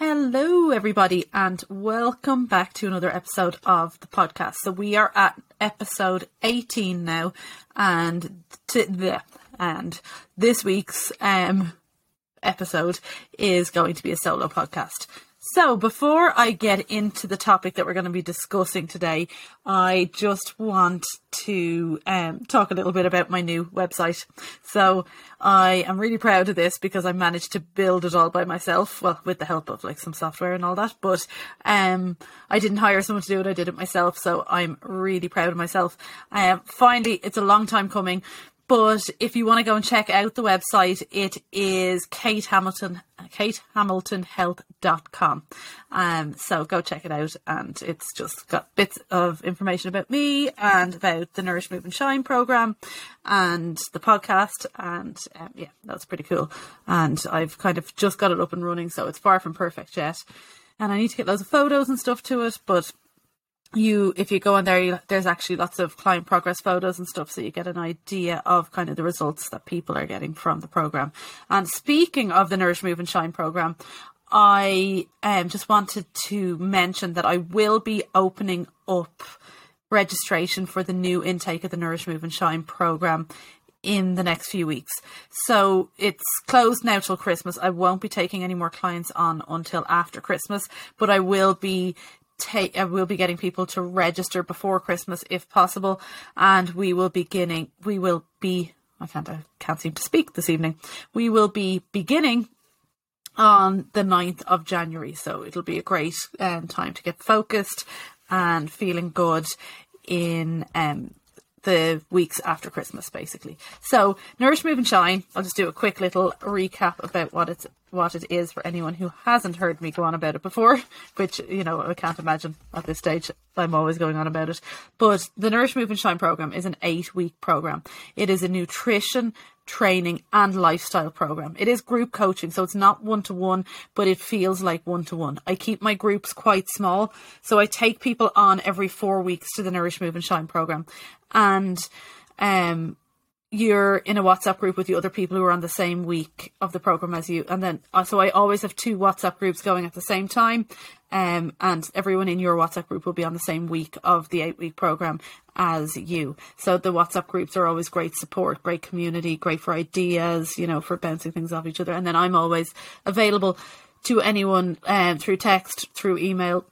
Hello, everybody, and welcome back to another episode of the podcast. So we are at episode 18 now, and t- and this week's um, episode is going to be a solo podcast. So, before I get into the topic that we're going to be discussing today, I just want to um, talk a little bit about my new website. So, I am really proud of this because I managed to build it all by myself, well, with the help of like some software and all that. But um, I didn't hire someone to do it; I did it myself. So, I'm really proud of myself. Um, finally, it's a long time coming, but if you want to go and check out the website, it is Kate Hamilton, katehamiltonhealth.com. Um, so go check it out. And it's just got bits of information about me and about the Nourish Move and Shine program and the podcast. And um, yeah, that's pretty cool. And I've kind of just got it up and running. So it's far from perfect yet. And I need to get loads of photos and stuff to it, but you if you go on there you, there's actually lots of client progress photos and stuff so you get an idea of kind of the results that people are getting from the program and speaking of the nourish move and shine program i um, just wanted to mention that i will be opening up registration for the new intake of the nourish move and shine program in the next few weeks. So it's closed now till Christmas. I won't be taking any more clients on until after Christmas, but I will be take uh, we'll be getting people to register before Christmas if possible, and we will beginning we will be I can't I can't seem to speak this evening. We will be beginning on the 9th of January, so it'll be a great um, time to get focused and feeling good in um, the weeks after Christmas, basically. So, Nourish, Move, and Shine. I'll just do a quick little recap about what it's what it is for anyone who hasn't heard me go on about it before, which, you know, I can't imagine at this stage. I'm always going on about it. But the Nourish, Move and Shine program is an eight week program. It is a nutrition, training and lifestyle program. It is group coaching, so it's not one to one, but it feels like one to one. I keep my groups quite small, so I take people on every four weeks to the Nourish, Move and Shine program. And, um, you're in a WhatsApp group with the other people who are on the same week of the program as you, and then uh, so I always have two WhatsApp groups going at the same time, um, and everyone in your WhatsApp group will be on the same week of the eight week program as you. So the WhatsApp groups are always great support, great community, great for ideas, you know, for bouncing things off each other, and then I'm always available to anyone um, through text, through email,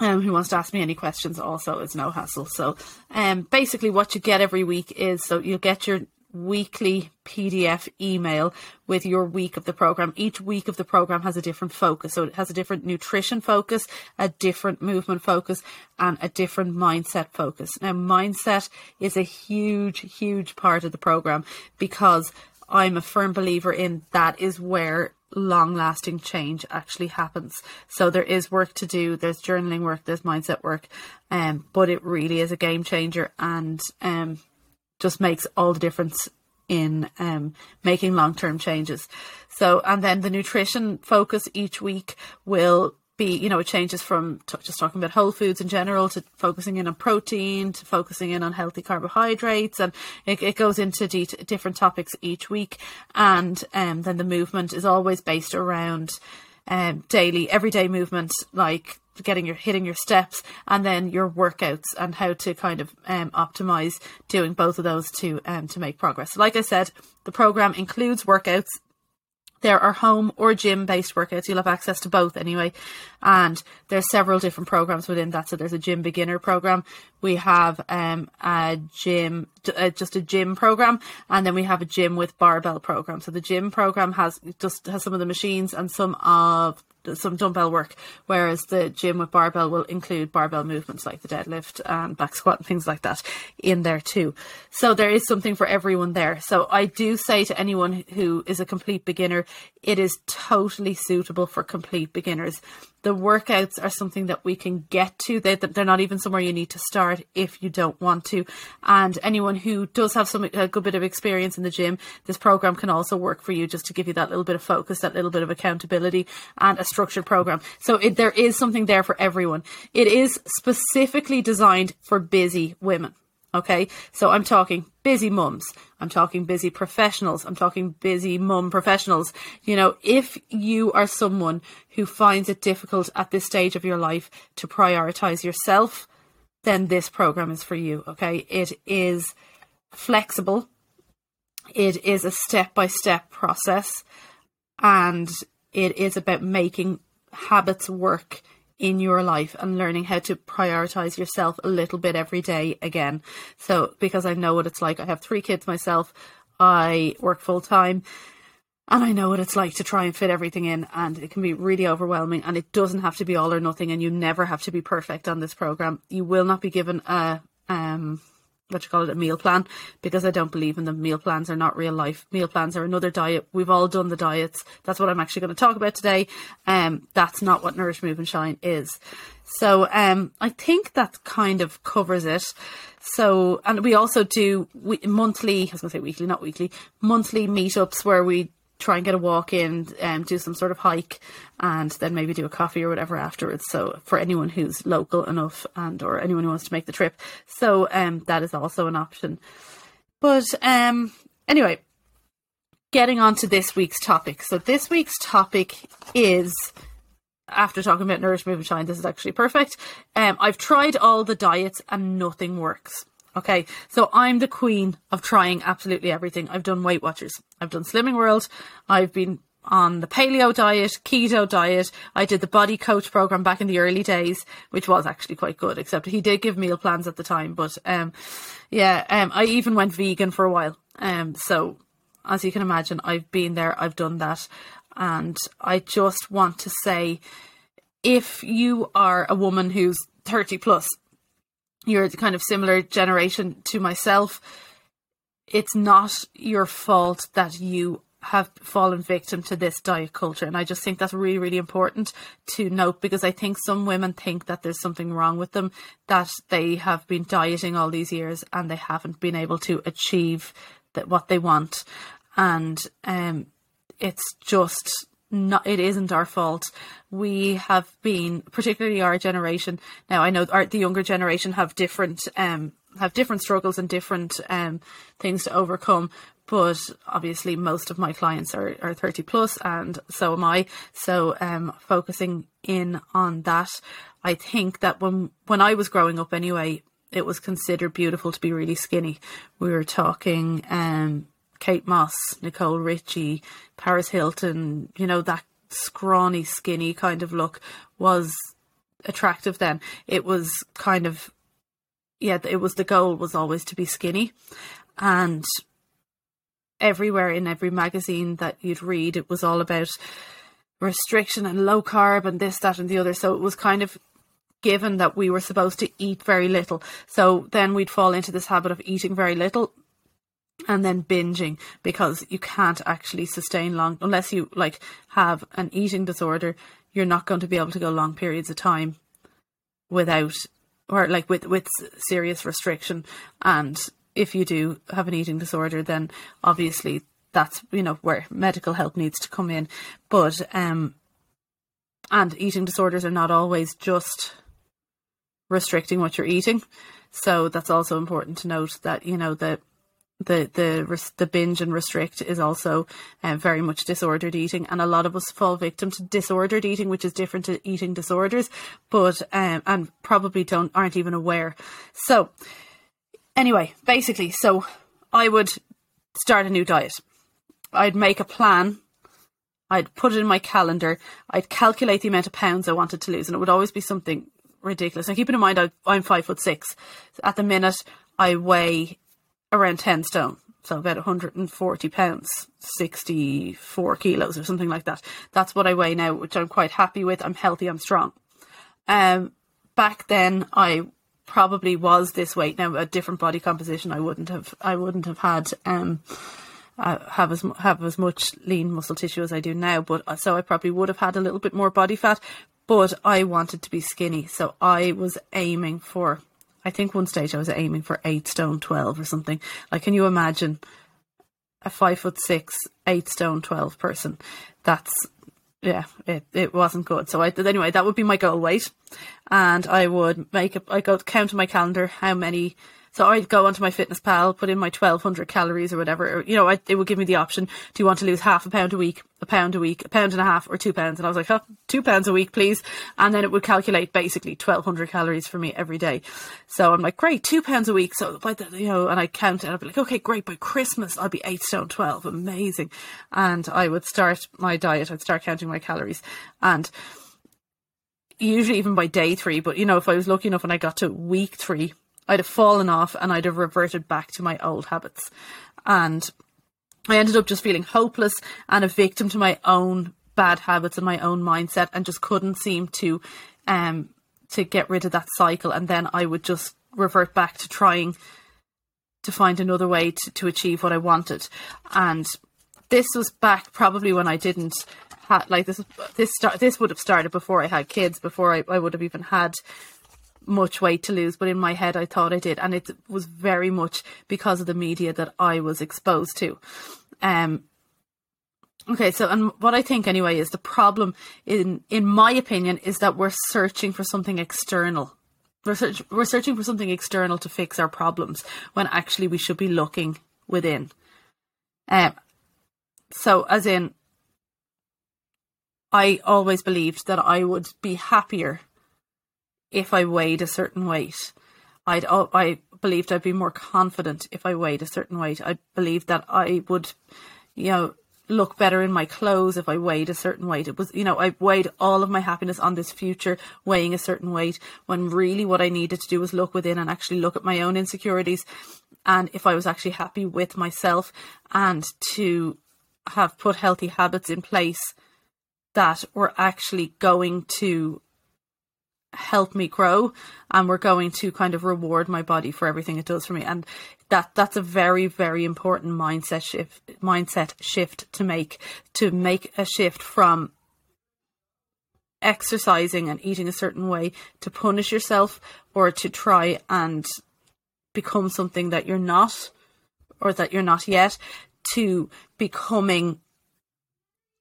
um, who wants to ask me any questions also is no hassle. So, um, basically, what you get every week is so you'll get your weekly PDF email with your week of the program. Each week of the program has a different focus. So it has a different nutrition focus, a different movement focus, and a different mindset focus. Now, mindset is a huge, huge part of the program because I'm a firm believer in that is where long lasting change actually happens. So there is work to do, there's journaling work, there's mindset work, um, but it really is a game changer and um, just makes all the difference in um, making long term changes. So, and then the nutrition focus each week will be, you know, it changes from t- just talking about whole foods in general to focusing in on protein to focusing in on healthy carbohydrates, and it, it goes into de- different topics each week. And um, then the movement is always based around um, daily, everyday movement, like getting your hitting your steps, and then your workouts and how to kind of um, optimize doing both of those to um, to make progress. So Like I said, the program includes workouts there are home or gym based workouts. You'll have access to both anyway. And there's several different programs within that. So there's a gym beginner program. We have um, a gym, uh, just a gym program, and then we have a gym with barbell program. So the gym program has just has some of the machines and some of some dumbbell work, whereas the gym with barbell will include barbell movements like the deadlift and back squat and things like that in there too. So there is something for everyone there. So I do say to anyone who is a complete beginner, it is totally suitable for complete beginners the workouts are something that we can get to. They, they're not even somewhere you need to start if you don't want to. And anyone who does have some a good bit of experience in the gym, this program can also work for you just to give you that little bit of focus, that little bit of accountability, and a structured program. So it, there is something there for everyone. It is specifically designed for busy women. Okay, so I'm talking busy mums, I'm talking busy professionals, I'm talking busy mum professionals. You know, if you are someone who finds it difficult at this stage of your life to prioritize yourself, then this program is for you. Okay, it is flexible, it is a step by step process, and it is about making habits work in your life and learning how to prioritize yourself a little bit every day again. So, because I know what it's like, I have three kids myself, I work full time. And I know what it's like to try and fit everything in, and it can be really overwhelming. And it doesn't have to be all or nothing, and you never have to be perfect on this program. You will not be given a um, what you call it a meal plan because I don't believe in them. Meal plans are not real life. Meal plans are another diet. We've all done the diets. That's what I'm actually going to talk about today. Um, that's not what Nourish Move and Shine is. So um, I think that kind of covers it. So and we also do we, monthly. I was going to say weekly, not weekly. Monthly meetups where we try and get a walk in, um, do some sort of hike, and then maybe do a coffee or whatever afterwards. So for anyone who's local enough and or anyone who wants to make the trip, so um, that is also an option. But um, anyway, getting on to this week's topic. So this week's topic is. After talking about Nourish Move and Shine, this is actually perfect. Um, I've tried all the diets and nothing works. Okay, so I'm the queen of trying absolutely everything. I've done Weight Watchers, I've done Slimming World, I've been on the paleo diet, keto diet. I did the body coach program back in the early days, which was actually quite good, except he did give meal plans at the time. But um, yeah, um, I even went vegan for a while. Um, so as you can imagine, I've been there, I've done that. And I just want to say if you are a woman who's 30 plus you're the kind of similar generation to myself, it's not your fault that you have fallen victim to this diet culture. And I just think that's really, really important to note because I think some women think that there's something wrong with them, that they have been dieting all these years and they haven't been able to achieve that what they want. And um, it's just not it isn't our fault. We have been, particularly our generation. Now I know our, the younger generation have different um have different struggles and different um things to overcome. But obviously, most of my clients are, are 30 plus, and so am I. So, um, focusing in on that, I think that when when I was growing up, anyway, it was considered beautiful to be really skinny. We were talking um, Kate Moss, Nicole Richie, Paris Hilton, you know, that scrawny, skinny kind of look was attractive then. It was kind of, yeah, it was the goal was always to be skinny. And everywhere in every magazine that you'd read, it was all about restriction and low carb and this, that, and the other. So it was kind of given that we were supposed to eat very little. So then we'd fall into this habit of eating very little and then binging because you can't actually sustain long unless you like have an eating disorder you're not going to be able to go long periods of time without or like with with serious restriction. And if you do have an eating disorder then obviously that's you know where medical help needs to come in. But um and eating disorders are not always just restricting what you're eating. So that's also important to note that you know that the the the binge and restrict is also uh, very much disordered eating, and a lot of us fall victim to disordered eating, which is different to eating disorders, but um, and probably don't aren't even aware. So anyway, basically, so I would start a new diet. I'd make a plan. I'd put it in my calendar. I'd calculate the amount of pounds I wanted to lose, and it would always be something ridiculous. And keeping in mind, I, I'm five foot six. At the minute, I weigh around 10 stone. So about 140 pounds, 64 kilos or something like that. That's what I weigh now, which I'm quite happy with. I'm healthy, I'm strong. Um, back then I probably was this weight. Now a different body composition, I wouldn't have, I wouldn't have had, um, uh, have as have as much lean muscle tissue as I do now. But uh, so I probably would have had a little bit more body fat. But I wanted to be skinny, so I was aiming for I think one stage I was aiming for eight stone twelve or something. Like, can you imagine a five foot six, eight stone twelve person? That's yeah, it, it wasn't good. So I anyway, that would be my goal weight, and I would make a I go count on my calendar how many So I'd go onto MyFitnessPal, put in my 1200 calories or whatever. Or, you know, I, it would give me the option. Do you want to lose half a pound a week, a pound a week, a pound and a half, or two pounds? And I was like, oh, two pounds a week, please. And then it would calculate basically 1200 calories for me every day. So I'm like, great, two pounds a week. So by the, you know, and I count and I'd be like, okay, great. By Christmas, I'll be eight stone 12. Amazing. And I would start my diet. I'd start counting my calories and usually even by day three, but you know, if I was lucky enough and I got to week three, I'd have fallen off and I'd have reverted back to my old habits. And I ended up just feeling hopeless and a victim to my own bad habits and my own mindset and just couldn't seem to um to get rid of that cycle and then I would just revert back to trying to find another way to, to achieve what I wanted. And this was back probably when I didn't had like this this start this would have started before I had kids, before I, I would have even had much weight to lose, but in my head I thought I did, and it was very much because of the media that I was exposed to. Um, okay, so and what I think anyway is the problem in in my opinion is that we're searching for something external. We're, search, we're searching for something external to fix our problems when actually we should be looking within. Um, so as in, I always believed that I would be happier if I weighed a certain weight. I'd I believed I'd be more confident if I weighed a certain weight. I believed that I would, you know, look better in my clothes if I weighed a certain weight. It was, you know, I weighed all of my happiness on this future weighing a certain weight when really what I needed to do was look within and actually look at my own insecurities and if I was actually happy with myself and to have put healthy habits in place that were actually going to help me grow and we're going to kind of reward my body for everything it does for me. And that that's a very very important mindset shift mindset shift to make to make a shift from exercising and eating a certain way to punish yourself or to try and become something that you're not or that you're not yet to becoming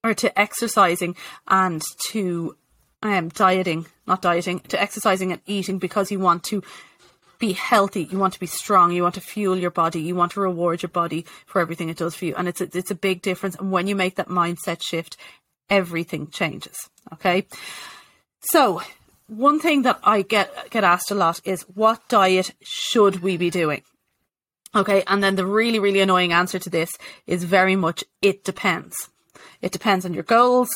or to exercising and to um, dieting, not dieting, to exercising and eating because you want to be healthy, you want to be strong, you want to fuel your body, you want to reward your body for everything it does for you. And it's a, it's a big difference. And when you make that mindset shift, everything changes. Okay. So one thing that I get get asked a lot is what diet should we be doing? Okay, and then the really, really annoying answer to this is very much it depends. It depends on your goals,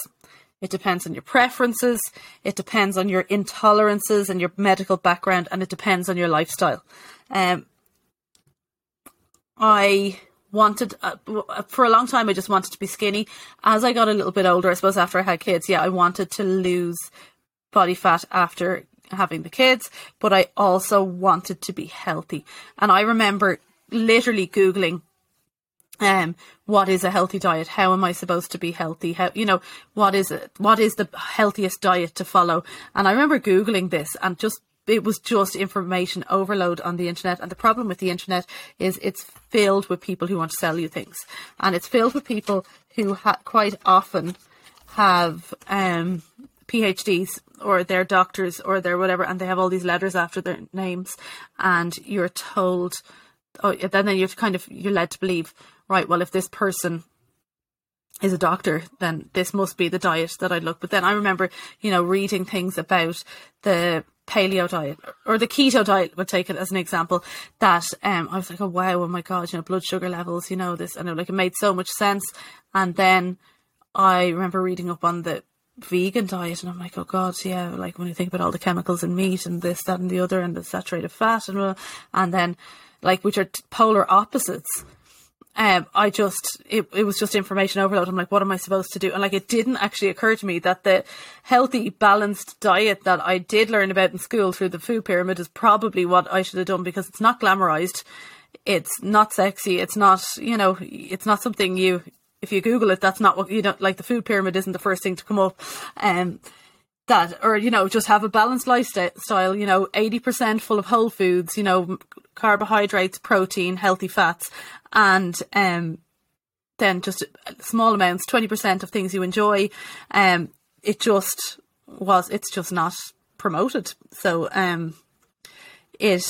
it depends on your preferences. It depends on your intolerances and your medical background, and it depends on your lifestyle. Um, I wanted uh, for a long time. I just wanted to be skinny. As I got a little bit older, I suppose after I had kids, yeah, I wanted to lose body fat after having the kids, but I also wanted to be healthy. And I remember literally googling um what is a healthy diet? How am i supposed to be healthy? How you know what is it? What is the healthiest diet to follow? And i remember googling this and just it was just information overload on the internet. And the problem with the internet is it's filled with people who want to sell you things. And it's filled with people who ha- quite often have um phds or they're doctors or they're whatever and they have all these letters after their names. And you're told oh then then you're kind of you're led to believe right, well, if this person is a doctor, then this must be the diet that I'd look. But then I remember, you know, reading things about the paleo diet or the keto diet would take it as an example that um I was like, oh wow, oh my god, you know, blood sugar levels, you know, this and like it made so much sense. And then I remember reading up on the vegan diet and I'm like, oh god, yeah, like when you think about all the chemicals in meat and this, that and the other and the saturated fat and and then like which are polar opposites um, I just it, it was just information overload. I'm like, what am I supposed to do? And like, it didn't actually occur to me that the healthy, balanced diet that I did learn about in school through the food pyramid is probably what I should have done because it's not glamorized, it's not sexy, it's not you know, it's not something you if you Google it, that's not what you don't like. The food pyramid isn't the first thing to come up. Um, that or you know just have a balanced lifestyle you know 80% full of whole foods you know carbohydrates protein healthy fats and um, then just small amounts, twenty percent of things you enjoy. Um, it just was. It's just not promoted. So um, it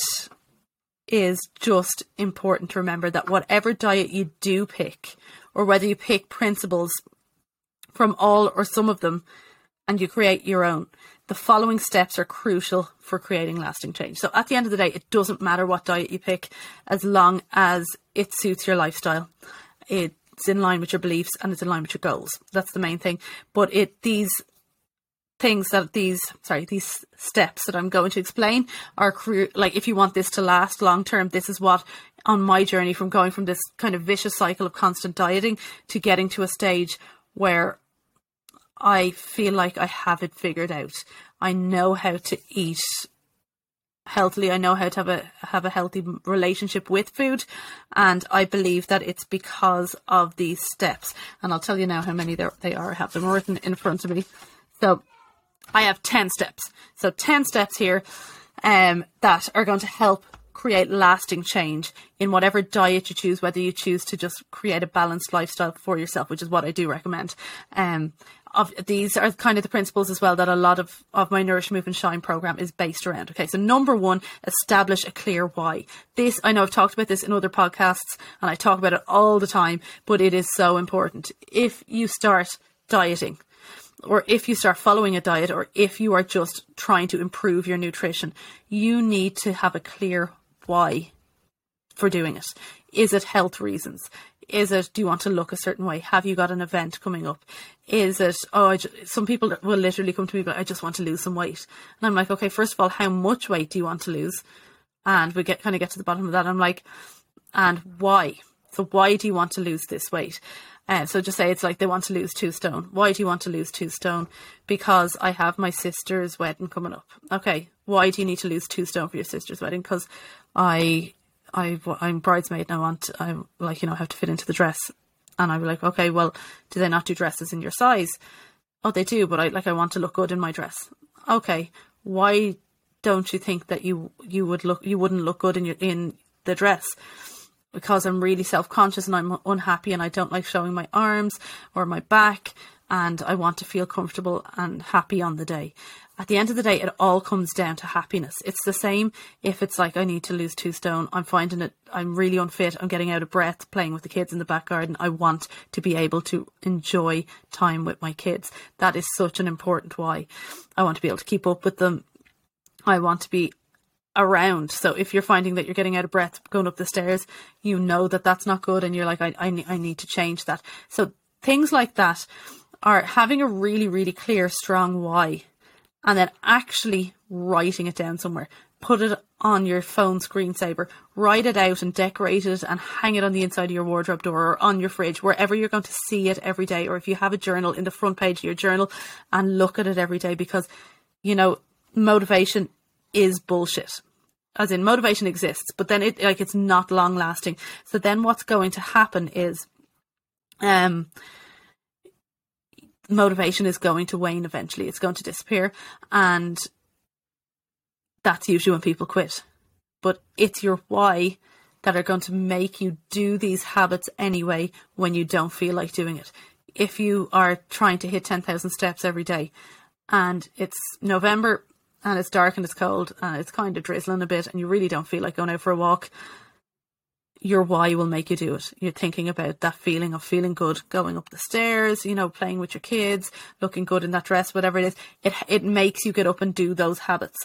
is just important to remember that whatever diet you do pick, or whether you pick principles from all or some of them and you create your own, the following steps are crucial for creating lasting change. So at the end of the day, it doesn't matter what diet you pick as long as it suits your lifestyle. It's in line with your beliefs and it's in line with your goals. That's the main thing. But it these things that these sorry these steps that I'm going to explain are like if you want this to last long term this is what on my journey from going from this kind of vicious cycle of constant dieting to getting to a stage where I feel like I have it figured out. I know how to eat healthily. I know how to have a have a healthy relationship with food, and I believe that it's because of these steps. And I'll tell you now how many there they are. I have them written in front of me. So I have 10 steps. So 10 steps here um, that are going to help create lasting change in whatever diet you choose, whether you choose to just create a balanced lifestyle for yourself, which is what I do recommend. Um, of these are kind of the principles as well that a lot of, of my Nourish Move and Shine program is based around. Okay, so number one, establish a clear why. This, I know I've talked about this in other podcasts and I talk about it all the time, but it is so important. If you start dieting, or if you start following a diet or if you are just trying to improve your nutrition, you need to have a clear why for doing it. Is it health reasons? Is it, do you want to look a certain way? Have you got an event coming up? Is it, oh, I just, some people will literally come to me, but I just want to lose some weight. And I'm like, okay, first of all, how much weight do you want to lose? And we get kind of get to the bottom of that. I'm like, and why? So why do you want to lose this weight? Uh, so just say it's like they want to lose two stone. Why do you want to lose two stone? Because I have my sister's wedding coming up. Okay, why do you need to lose two stone for your sister's wedding? Because I, I, I'm bridesmaid and I want, I'm like you know I have to fit into the dress. And I'd be like, okay, well, do they not do dresses in your size? Oh, they do, but I like I want to look good in my dress. Okay, why don't you think that you you would look you wouldn't look good in your in the dress? because I'm really self conscious and I'm unhappy and I don't like showing my arms or my back and I want to feel comfortable and happy on the day. At the end of the day, it all comes down to happiness. It's the same if it's like I need to lose two stone. I'm finding it, I'm really unfit. I'm getting out of breath playing with the kids in the back garden. I want to be able to enjoy time with my kids. That is such an important why. I want to be able to keep up with them. I want to be around. So if you're finding that you're getting out of breath going up the stairs, you know that that's not good and you're like, I, I, I need to change that. So things like that are having a really, really clear, strong why and then actually writing it down somewhere. Put it on your phone screensaver, write it out and decorate it and hang it on the inside of your wardrobe door or on your fridge, wherever you're going to see it every day. Or if you have a journal in the front page of your journal and look at it every day because, you know, motivation is bullshit as in motivation exists, but then it like it's not long lasting. So then what's going to happen is um motivation is going to wane eventually. It's going to disappear and that's usually when people quit. But it's your why that are going to make you do these habits anyway when you don't feel like doing it. If you are trying to hit 10,000 steps every day and it's November, and it's dark and it's cold and it's kind of drizzling a bit and you really don't feel like going out for a walk, your why will make you do it. You're thinking about that feeling of feeling good, going up the stairs, you know, playing with your kids, looking good in that dress, whatever it is. It it makes you get up and do those habits.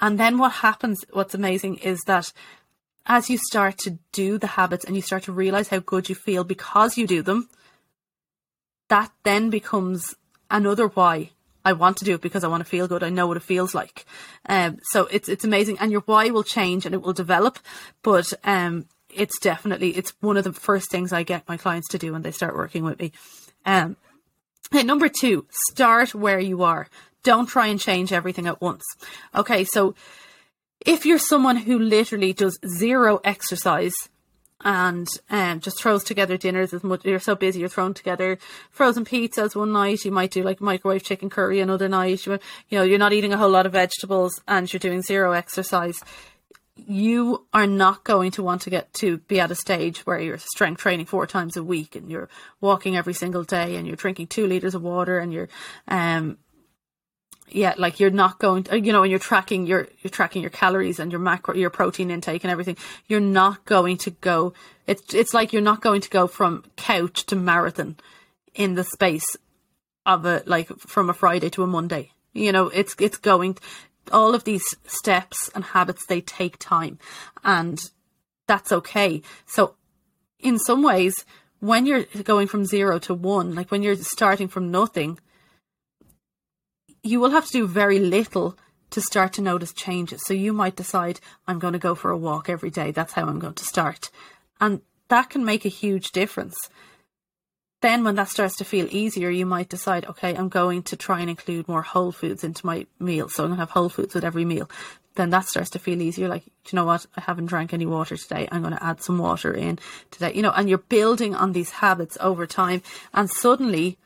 And then what happens, what's amazing is that as you start to do the habits and you start to realize how good you feel because you do them, that then becomes another why I want to do it because I want to feel good. I know what it feels like. Um, so it's it's amazing, and your why will change and it will develop. But um, it's definitely it's one of the first things I get my clients to do when they start working with me. Um, and number two, start where you are. Don't try and change everything at once. Okay, so if you're someone who literally does zero exercise and um, just throws together dinners as much. You're so busy, you're throwing together frozen pizzas one night. You might do like microwave chicken curry another night. You, you know, you're not eating a whole lot of vegetables and you're doing zero exercise. You are not going to want to get to be at a stage where you're strength training four times a week and you're walking every single day and you're drinking two liters of water and you're um yeah, like you're not going to, you know, when you're tracking your, you're tracking your calories and your macro, your protein intake and everything, you're not going to go, it's, it's like you're not going to go from couch to marathon in the space of a, like from a Friday to a Monday. You know, it's, it's going, all of these steps and habits, they take time and that's okay. So in some ways, when you're going from zero to one, like when you're starting from nothing, you will have to do very little to start to notice changes. So you might decide, I'm going to go for a walk every day. That's how I'm going to start. And that can make a huge difference. Then, when that starts to feel easier, you might decide, okay, I'm going to try and include more whole foods into my meal. So I'm going to have whole foods with every meal. Then that starts to feel easier. Like, you know what? I haven't drank any water today. I'm going to add some water in today. You know, and you're building on these habits over time. And suddenly,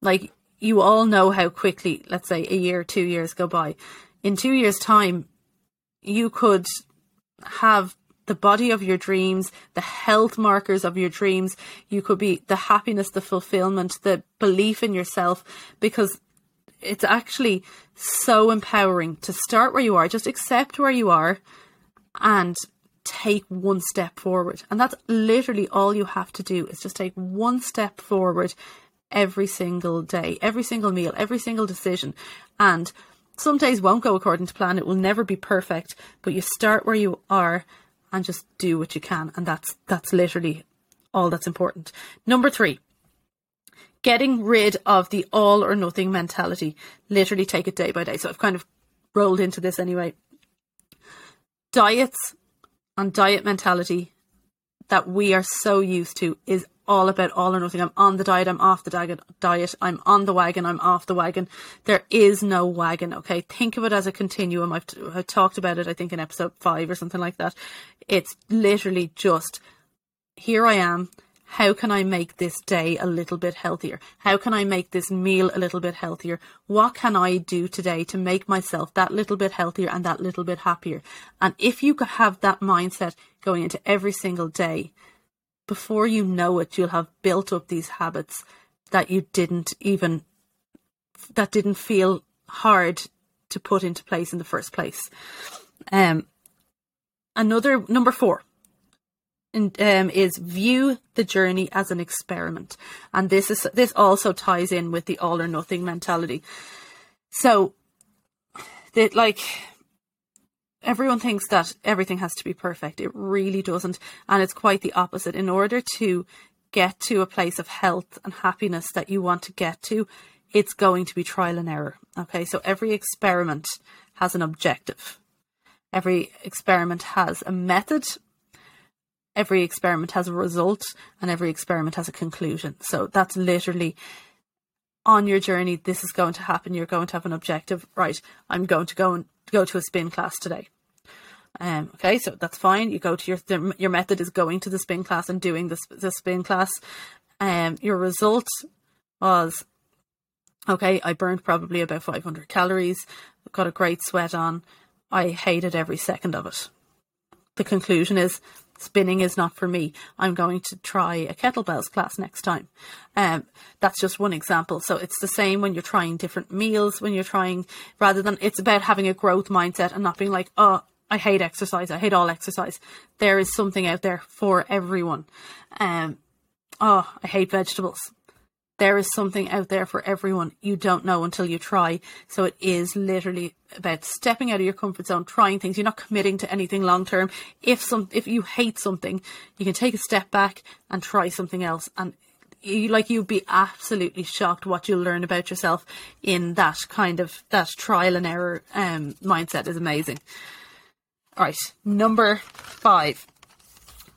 like, you all know how quickly, let's say, a year, two years go by. In two years' time, you could have the body of your dreams, the health markers of your dreams. You could be the happiness, the fulfillment, the belief in yourself, because it's actually so empowering to start where you are, just accept where you are and take one step forward. And that's literally all you have to do is just take one step forward every single day, every single meal, every single decision. And some days won't go according to plan. It will never be perfect, but you start where you are and just do what you can. And that's that's literally all that's important. Number three, getting rid of the all or nothing mentality. Literally take it day by day. So I've kind of rolled into this anyway. Diets and diet mentality that we are so used to is all about all or nothing. I'm on the diet, I'm off the diet, I'm on the wagon, I'm off the wagon. There is no wagon, okay? Think of it as a continuum. I've, t- I've talked about it, I think, in episode five or something like that. It's literally just here I am. How can I make this day a little bit healthier? How can I make this meal a little bit healthier? What can I do today to make myself that little bit healthier and that little bit happier? And if you have that mindset going into every single day, before you know it, you'll have built up these habits that you didn't even, that didn't feel hard to put into place in the first place. Um, another number four and, um, is view the journey as an experiment, and this is this also ties in with the all or nothing mentality. So, that like everyone thinks that everything has to be perfect. It really doesn't. And it's quite the opposite. In order to get to a place of health and happiness that you want to get to, it's going to be trial and error. Okay. So every experiment has an objective. Every experiment has a method. Every experiment has a result and every experiment has a conclusion. So that's literally on your journey. This is going to happen. You're going to have an objective. Right. I'm going to go and go to a spin class today. Um, okay, so that's fine. You go to your your method is going to the spin class and doing the, the spin class. Um, your result was okay. I burned probably about 500 calories. Got a great sweat on. I hated every second of it. The conclusion is spinning is not for me. I'm going to try a kettlebells class next time. Um, that's just one example. So it's the same when you're trying different meals, when you're trying, rather than it's about having a growth mindset and not being like, oh, I hate exercise. I hate all exercise. There is something out there for everyone. Um, oh, I hate vegetables. There is something out there for everyone. You don't know until you try. So it is literally about stepping out of your comfort zone, trying things. You're not committing to anything long term. If some, if you hate something, you can take a step back and try something else. And you, like you'd be absolutely shocked what you'll learn about yourself in that kind of that trial and error um, mindset is amazing. All right, number five,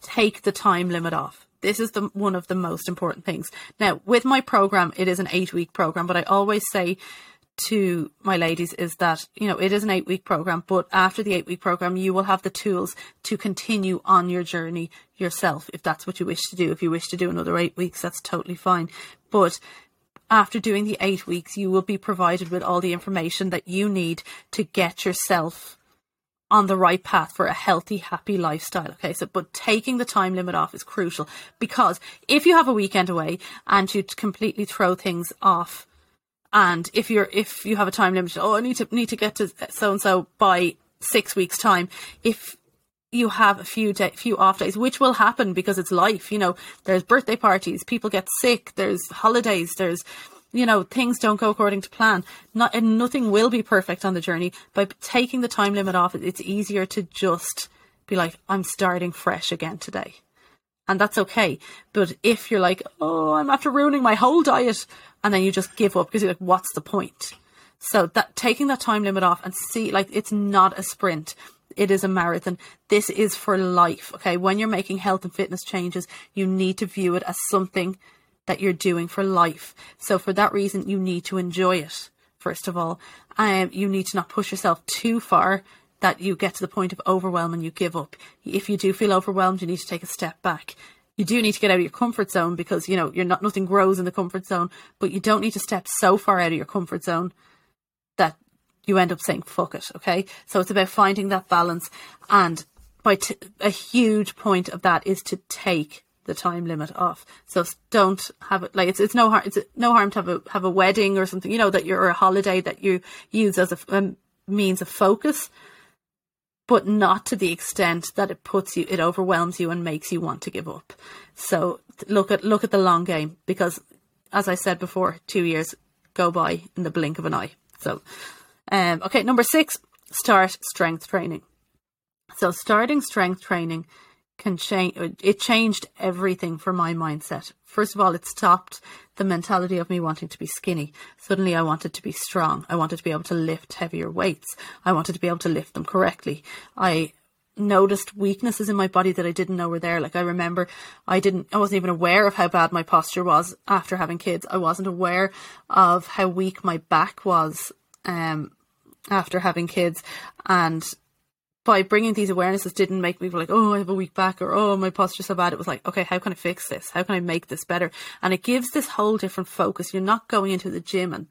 take the time limit off. This is the one of the most important things. Now, with my program, it is an eight week program, but I always say to my ladies is that you know it is an eight week program but after the eight week program you will have the tools to continue on your journey yourself if that's what you wish to do if you wish to do another eight weeks that's totally fine but after doing the eight weeks you will be provided with all the information that you need to get yourself on the right path for a healthy, happy lifestyle. Okay, so but taking the time limit off is crucial because if you have a weekend away and you completely throw things off and if you're if you have a time limit, oh, I need to need to get to so and so by six weeks time. If you have a few day, few off days, which will happen because it's life. You know, there's birthday parties, people get sick, there's holidays, there's you know things don't go according to plan. Not and nothing will be perfect on the journey. By taking the time limit off, it's easier to just be like, I'm starting fresh again today. And that's okay. But if you're like, oh, I'm after ruining my whole diet, and then you just give up because you're like, what's the point? So that taking that time limit off and see, like, it's not a sprint. It is a marathon. This is for life. Okay. When you're making health and fitness changes, you need to view it as something that you're doing for life. So for that reason, you need to enjoy it. First of all, um, you need to not push yourself too far that you get to the point of overwhelm and you give up. If you do feel overwhelmed, you need to take a step back. You do need to get out of your comfort zone because you know you're not nothing grows in the comfort zone, but you don't need to step so far out of your comfort zone that you end up saying fuck it. Okay, so it's about finding that balance, and by t- a huge point of that is to take the time limit off. So don't have it like it's it's no harm it's no harm to have a have a wedding or something you know that you're a holiday that you use as a, a means of focus but not to the extent that it puts you, it overwhelms you and makes you want to give up. So look at look at the long game because, as I said before, two years go by in the blink of an eye. So, um, okay, number six, start strength training. So starting strength training can change. It changed everything for my mindset. First of all, it stopped the mentality of me wanting to be skinny. Suddenly, I wanted to be strong. I wanted to be able to lift heavier weights. I wanted to be able to lift them correctly. I noticed weaknesses in my body that I didn't know were there. Like I remember I didn't I wasn't even aware of how bad my posture was after having kids. I wasn't aware of how weak my back was um after having kids and by bringing these awarenesses didn't make me like, oh, I have a weak back or oh, my posture's so bad. It was like, okay, how can I fix this? How can I make this better? And it gives this whole different focus. You're not going into the gym and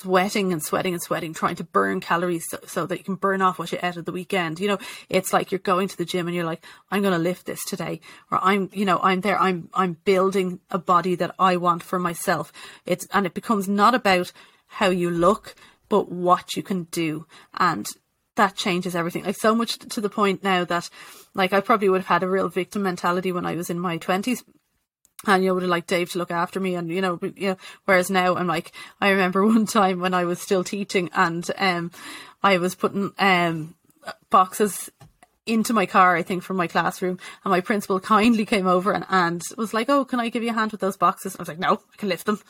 sweating and sweating and sweating, trying to burn calories so, so, that you can burn off what you ate at the weekend. You know, it's like you're going to the gym and you're like, I'm going to lift this today, or I'm, you know, I'm there. I'm, I'm building a body that I want for myself. It's, and it becomes not about how you look, but what you can do. And that changes everything. Like so much to the point now that like I probably would have had a real victim mentality when I was in my twenties. And you know, would have liked Dave to look after me, and you know, you know. Whereas now, I'm like, I remember one time when I was still teaching, and um, I was putting um boxes into my car, I think, from my classroom. And my principal kindly came over and, and was like, Oh, can I give you a hand with those boxes? I was like, No, I can lift them.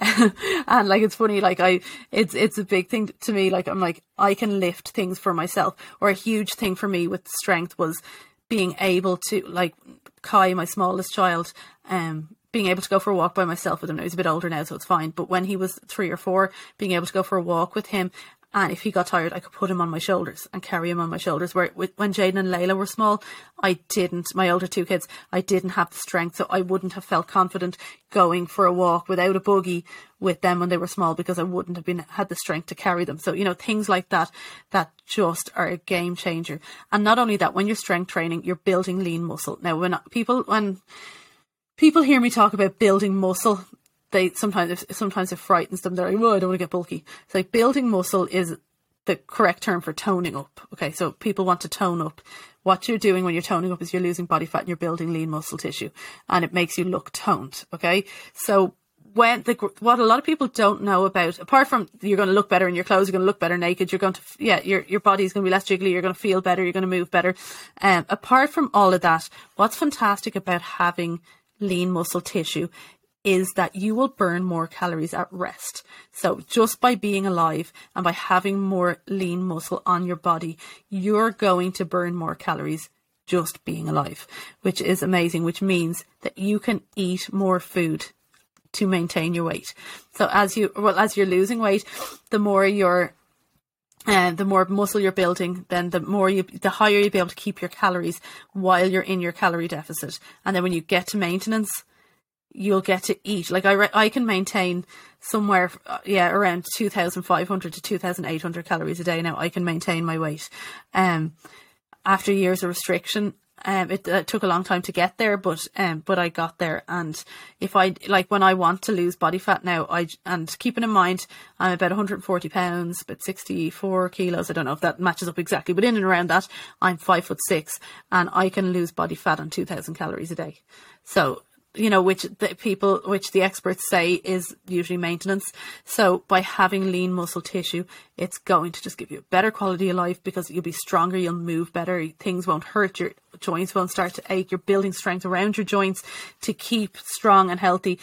and like it's funny, like I it's it's a big thing to me. Like I'm like, I can lift things for myself. Or a huge thing for me with strength was being able to like Kai, my smallest child, um, being able to go for a walk by myself with him. Now he's a bit older now, so it's fine. But when he was three or four, being able to go for a walk with him and if he got tired, I could put him on my shoulders and carry him on my shoulders. Where when Jaden and Layla were small, I didn't. My older two kids, I didn't have the strength, so I wouldn't have felt confident going for a walk without a buggy with them when they were small because I wouldn't have been had the strength to carry them. So you know things like that that just are a game changer. And not only that, when you're strength training, you're building lean muscle. Now when people when people hear me talk about building muscle, they sometimes sometimes it frightens them. They're like, "Oh, I don't want to get bulky." It's like building muscle is the correct term for toning up. Okay, so people want to tone up. What you're doing when you're toning up is you're losing body fat and you're building lean muscle tissue, and it makes you look toned. Okay, so when the what a lot of people don't know about, apart from you're going to look better in your clothes, you're going to look better naked, you're going to yeah, your your body's going to be less jiggly, you're going to feel better, you're going to move better. Um, apart from all of that, what's fantastic about having lean muscle tissue is that you will burn more calories at rest. So just by being alive and by having more lean muscle on your body, you're going to burn more calories just being alive, which is amazing, which means that you can eat more food to maintain your weight. So as you well as you're losing weight, the more you're uh, the more muscle you're building, then the more you, the higher you'll be able to keep your calories while you're in your calorie deficit. And then when you get to maintenance, you'll get to eat. Like I, re- I can maintain somewhere, uh, yeah, around 2,500 to 2,800 calories a day now. I can maintain my weight. Um, after years of restriction, Um, it, it took a long time to get there, but um, but I got there. And if I like when I want to lose body fat now, I and keeping in mind I'm about 140 pounds, but 64 kilos. I don't know if that matches up exactly, but in and around that, I'm five foot six, and I can lose body fat on 2,000 calories a day. So you know, which the people, which the experts say is usually maintenance. So by having lean muscle tissue, it's going to just give you a better quality of life because you'll be stronger, you'll move better, things won't hurt, your joints won't start to ache, you're building strength around your joints to keep strong and healthy,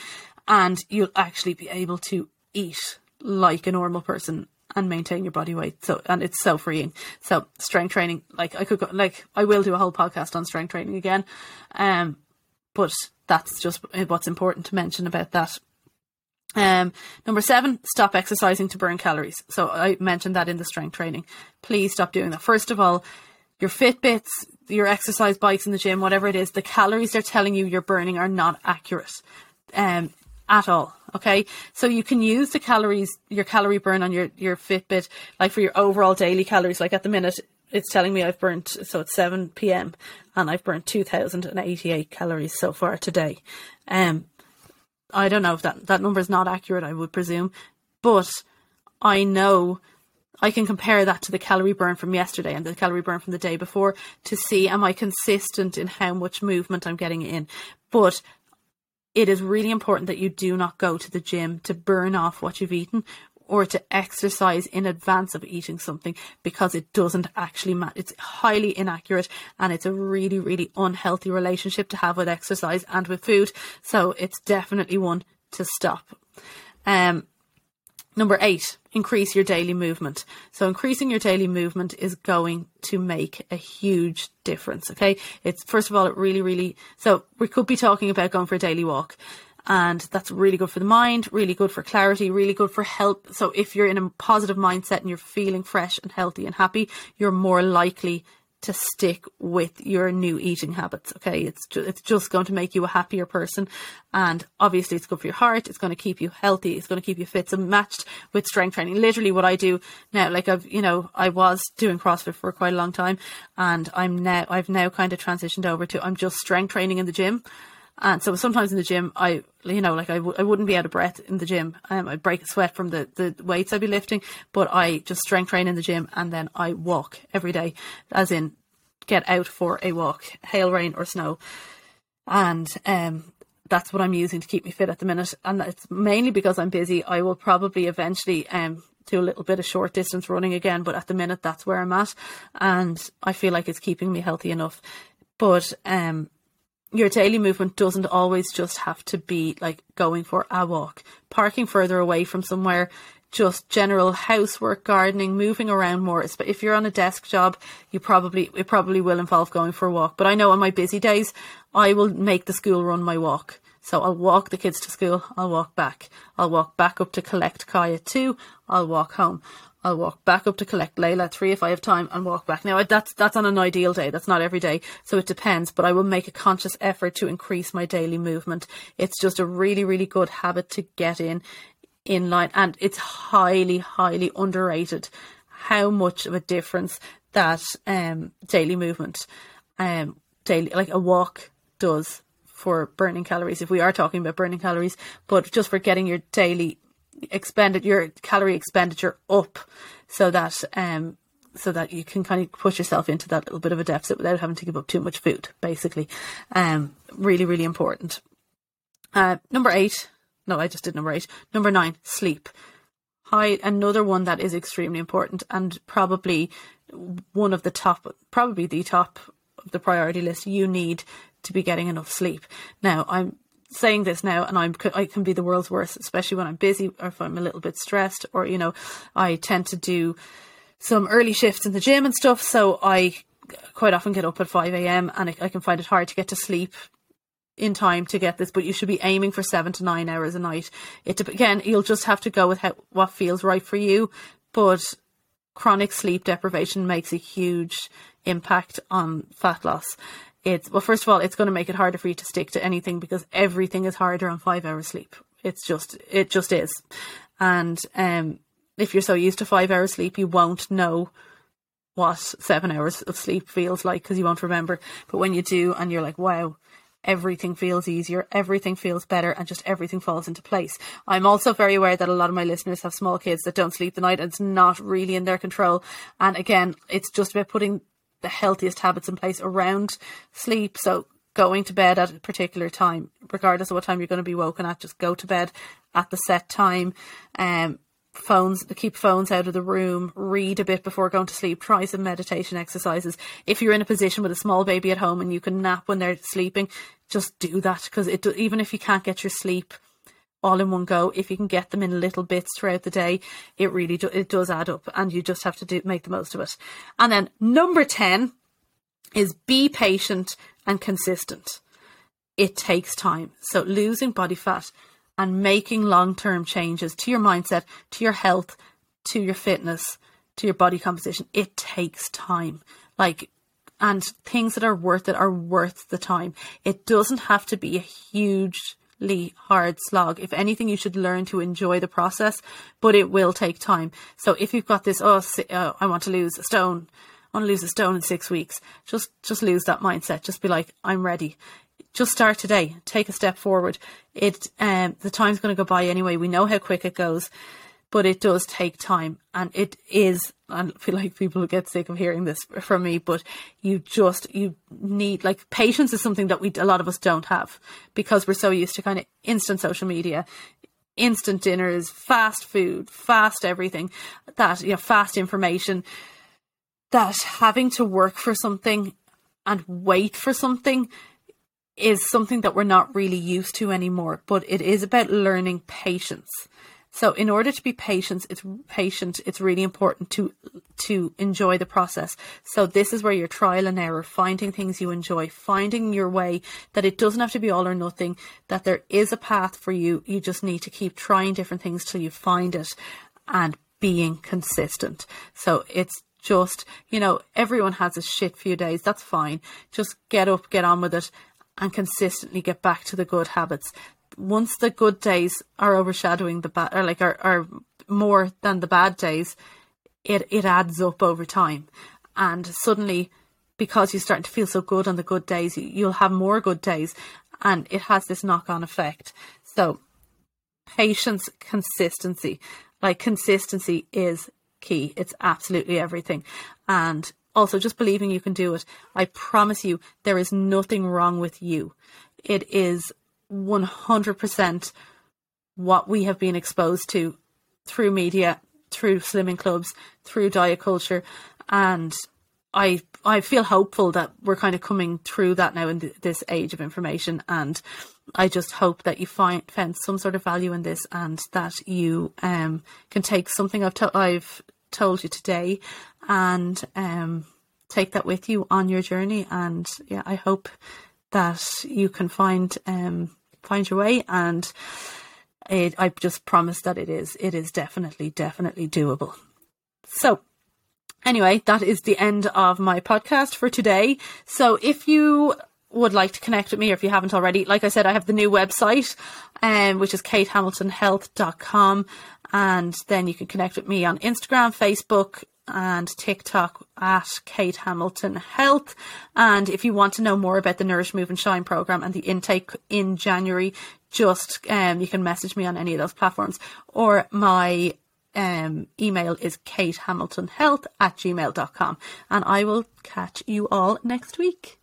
and you'll actually be able to eat like a normal person and maintain your body weight. So, and it's so freeing. So, strength training, like I could go, like I will do a whole podcast on strength training again. Um, but that's just what's important to mention about that. Um, number seven, stop exercising to burn calories. So I mentioned that in the strength training. Please stop doing that. First of all, your Fitbits, your exercise bikes in the gym, whatever it is, the calories they're telling you you're burning are not accurate. Um, at all. Okay. So you can use the calories, your calorie burn on your, your Fitbit, like for your overall daily calories. Like at the minute, it's telling me I've burnt, so it's 7 p.m. and I've burnt 2,088 calories so far today. Um, I don't know if that, that number is not accurate, I would presume, but I know I can compare that to the calorie burn from yesterday and the calorie burn from the day before to see am I consistent in how much movement I'm getting in. But it is really important that you do not go to the gym to burn off what you've eaten or to exercise in advance of eating something because it doesn't actually matter. It's highly inaccurate and it's a really, really unhealthy relationship to have with exercise and with food. So it's definitely one to stop. Um, Number eight, increase your daily movement. So increasing your daily movement is going to make a huge difference. Okay. It's first of all, it really, really, so we could be talking about going for a daily walk and that's really good for the mind, really good for clarity, really good for help. So if you're in a positive mindset and you're feeling fresh and healthy and happy, you're more likely to stick with your new eating habits. Okay, it's ju- it's just going to make you a happier person, and obviously it's good for your heart. It's going to keep you healthy. It's going to keep you fit. So matched with strength training. Literally, what I do now, like I've you know I was doing CrossFit for quite a long time, and I'm now I've now kind of transitioned over to I'm just strength training in the gym. And so sometimes in the gym, I, you know, like I w- I wouldn't be out of breath in the gym. Um, I'd break a sweat from the, the weights I'd be lifting, but I just strength train in the gym and then I walk every day, as in get out for a walk, hail, rain, or snow. And um, that's what I'm using to keep me fit at the minute. And it's mainly because I'm busy. I will probably eventually um, do a little bit of short distance running again, but at the minute, that's where I'm at. And I feel like it's keeping me healthy enough. But um, your daily movement doesn't always just have to be like going for a walk. Parking further away from somewhere, just general housework, gardening, moving around more. But if you're on a desk job, you probably it probably will involve going for a walk. But I know on my busy days, I will make the school run my walk. So I'll walk the kids to school, I'll walk back. I'll walk back up to collect Kaya too, I'll walk home. I'll walk back up to collect Layla three if I have time and walk back. Now that's that's on an ideal day. That's not every day, so it depends. But I will make a conscious effort to increase my daily movement. It's just a really really good habit to get in in line, and it's highly highly underrated how much of a difference that um, daily movement, um, daily like a walk does for burning calories. If we are talking about burning calories, but just for getting your daily expended your calorie expenditure up so that um so that you can kind of push yourself into that little bit of a deficit without having to give up too much food basically. Um really really important. Uh number eight. No i just did number eight. Number nine sleep. High another one that is extremely important and probably one of the top probably the top of the priority list you need to be getting enough sleep. Now i'm saying this now and I'm I can be the world's worst, especially when I'm busy or if I'm a little bit stressed or you know I tend to do some early shifts in the gym and stuff. So I quite often get up at five a.m. and I, I can find it hard to get to sleep in time to get this, but you should be aiming for seven to nine hours a night. It again, you'll just have to go with how, what feels right for you, but chronic sleep deprivation makes a huge impact on fat loss it's well first of all it's going to make it harder for you to stick to anything because everything is harder on five hours sleep it's just it just is and um if you're so used to five hours sleep you won't know what seven hours of sleep feels like because you won't remember. But when you do, and you're like, wow, everything feels easier, everything feels better, and just everything falls into place. I'm also very aware that a lot of my listeners have small kids that don't sleep the night, and it's not really in their control. And again, it's just about putting the healthiest habits in place around sleep. So going to bed at a particular time, regardless of what time you're going to be woken at, just go to bed at the set time. Um, phones keep phones out of the room read a bit before going to sleep try some meditation exercises if you're in a position with a small baby at home and you can nap when they're sleeping just do that because it even if you can't get your sleep all in one go if you can get them in little bits throughout the day it really do, it does add up and you just have to do make the most of it and then number 10 is be patient and consistent it takes time so losing body fat and making long term changes to your mindset, to your health, to your fitness, to your body composition, it takes time. Like, and things that are worth it are worth the time. It doesn't have to be a hugely hard slog. If anything, you should learn to enjoy the process, but it will take time. So if you've got this, oh, uh, I want to lose a stone, I want to lose a stone in six weeks, just just lose that mindset. Just be like, I'm ready just start today. Take a step forward. It um, the time's going to go by anyway. We know how quick it goes, but it does take time, and it is. I feel like people get sick of hearing this from me, but you just you need like patience is something that we a lot of us don't have because we're so used to kind of instant social media, instant dinners, fast food, fast everything, that you know, fast information. That having to work for something and wait for something is something that we're not really used to anymore, but it is about learning patience. So in order to be patient, it's patient, it's really important to to enjoy the process. So this is where your trial and error, finding things you enjoy, finding your way, that it doesn't have to be all or nothing, that there is a path for you. You just need to keep trying different things till you find it and being consistent. So it's just, you know, everyone has a shit few days. That's fine. Just get up, get on with it and consistently get back to the good habits. Once the good days are overshadowing the bad, or like are, are more than the bad days, it, it adds up over time. And suddenly, because you're starting to feel so good on the good days, you'll have more good days. And it has this knock on effect. So, patience, consistency. Like, consistency is key. It's absolutely everything. And also just believing you can do it. I promise you, there is nothing wrong with you. It is 100% what we have been exposed to through media, through slimming clubs, through diet culture. And I I feel hopeful that we're kind of coming through that now in th- this age of information, and I just hope that you find found some sort of value in this, and that you um, can take something I've to- I've told you today and um, take that with you on your journey. And yeah, I hope that you can find um, find your way. And it, I just promise that it is it is definitely definitely doable. So anyway, that is the end of my podcast for today. So if you would like to connect with me or if you haven't already, like I said, I have the new website, um, which is katehamiltonhealth.com and then you can connect with me on Instagram, Facebook, and TikTok at Kate Hamilton Health. And if you want to know more about the Nourish, Move and Shine program and the intake in January, just um, you can message me on any of those platforms. Or my um, email is katehamiltonhealth at gmail.com. And I will catch you all next week.